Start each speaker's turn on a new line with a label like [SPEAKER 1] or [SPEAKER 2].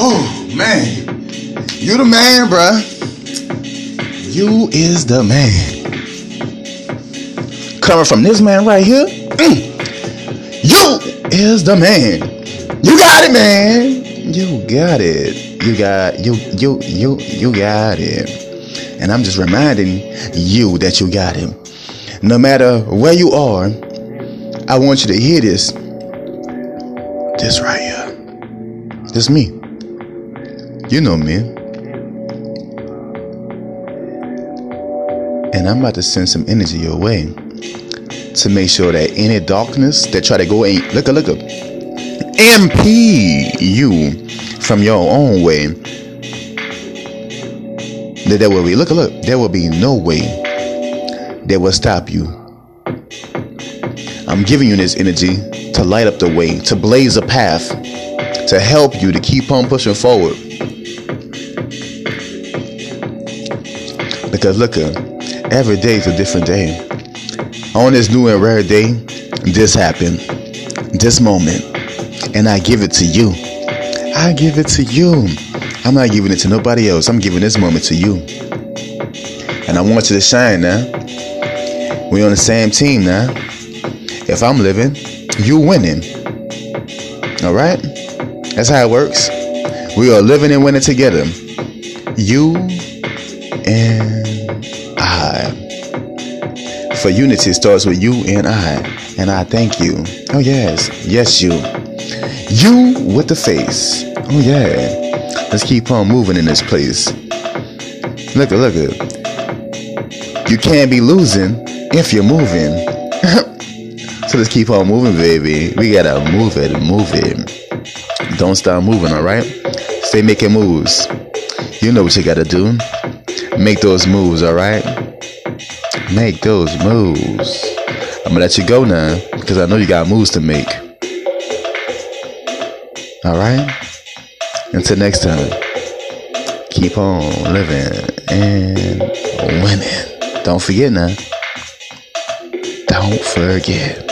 [SPEAKER 1] Oh man, you the man, bruh. You is the man. Coming from this man right here, mm, you is the man. You got it, man. You got it. You got you you you you got it. And I'm just reminding you that you got him. No matter where you are, I want you to hear this. This right here. This me. You know me. And I'm about to send some energy your way to make sure that any darkness that try to go in, look, look, look, impede you from your own way. That there will be, look, look, there will be no way that will stop you. I'm giving you this energy to light up the way, to blaze a path, to help you to keep on pushing forward. Because look, uh, every day is a different day. On this new and rare day, this happened, this moment, and I give it to you. I give it to you. I'm not giving it to nobody else. I'm giving this moment to you. And I want you to shine now. We're on the same team now. If I'm living, you winning. All right? That's how it works. We are living and winning together. You and I. For unity starts with you and I. And I thank you. Oh, yes. Yes, you. You with the face. Oh, yeah. Let's keep on moving in this place. Look at, look at. You can't be losing if you're moving. so let's keep on moving, baby. We gotta move it, move it. Don't stop moving, all right? Stay making moves. You know what you gotta do. Make those moves, all right? Make those moves. I'm gonna let you go now because I know you got moves to make. All right? Until next time, keep on living and winning. Don't forget now. Don't forget.